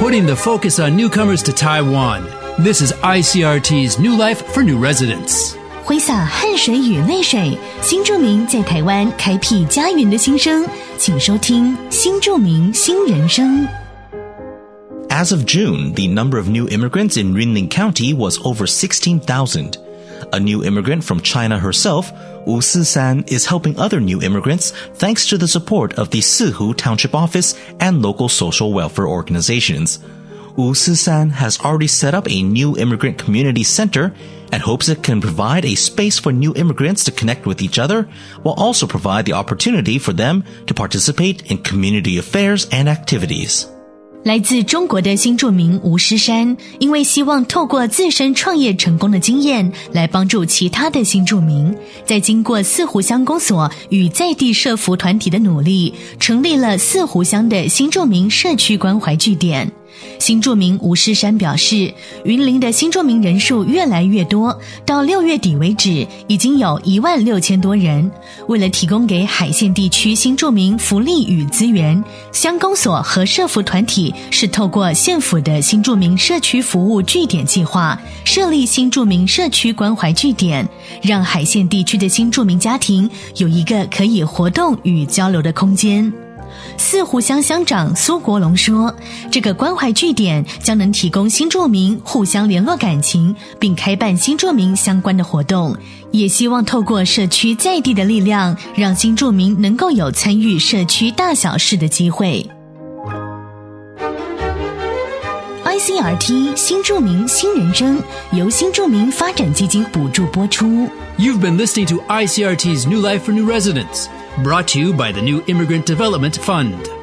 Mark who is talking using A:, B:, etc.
A: putting the focus on newcomers to Taiwan. This is ICRT's New Life for New Residents.
B: 挥洒汗水与泪水，新住民在台湾开辟家园的心声，请收听《新住民新人生》。
C: As of June, the number of new immigrants in Rinling County was over 16,000. A new immigrant from China herself, Wu Sisan, is helping other new immigrants thanks to the support of the Sihu Township Office and local social welfare organizations. Wu Sisan has already set up a new immigrant community center and hopes it can provide a space for new immigrants to connect with each other while also provide the opportunity for them to participate in community affairs and activities.
B: 来自中国的新住民吴诗山，因为希望透过自身创业成功的经验，来帮助其他的新住民，在经过四湖乡公所与在地社服团体的努力，成立了四湖乡的新住民社区关怀据点。新住民吴诗山表示，云林的新住民人数越来越多，到六月底为止，已经有一万六千多人。为了提供给海线地区新住民福利与资源，乡公所和社服团体是透过县府的新住民社区服务据点计划，设立新住民社区关怀据点，让海线地区的新住民家庭有一个可以活动与交流的空间。四湖乡乡长苏国龙说：“这个关怀据点将能提供新住民互相联络感情，并开办新住民相关的活动，也希望透过社区在地的力量，让新住民能够有参与社区大小事的机会。” ICRT 新住民新人生由新住民发展基金补助播出。
A: You've been listening to ICRT's New Life for New Residents, brought to you by the New Immigrant Development Fund.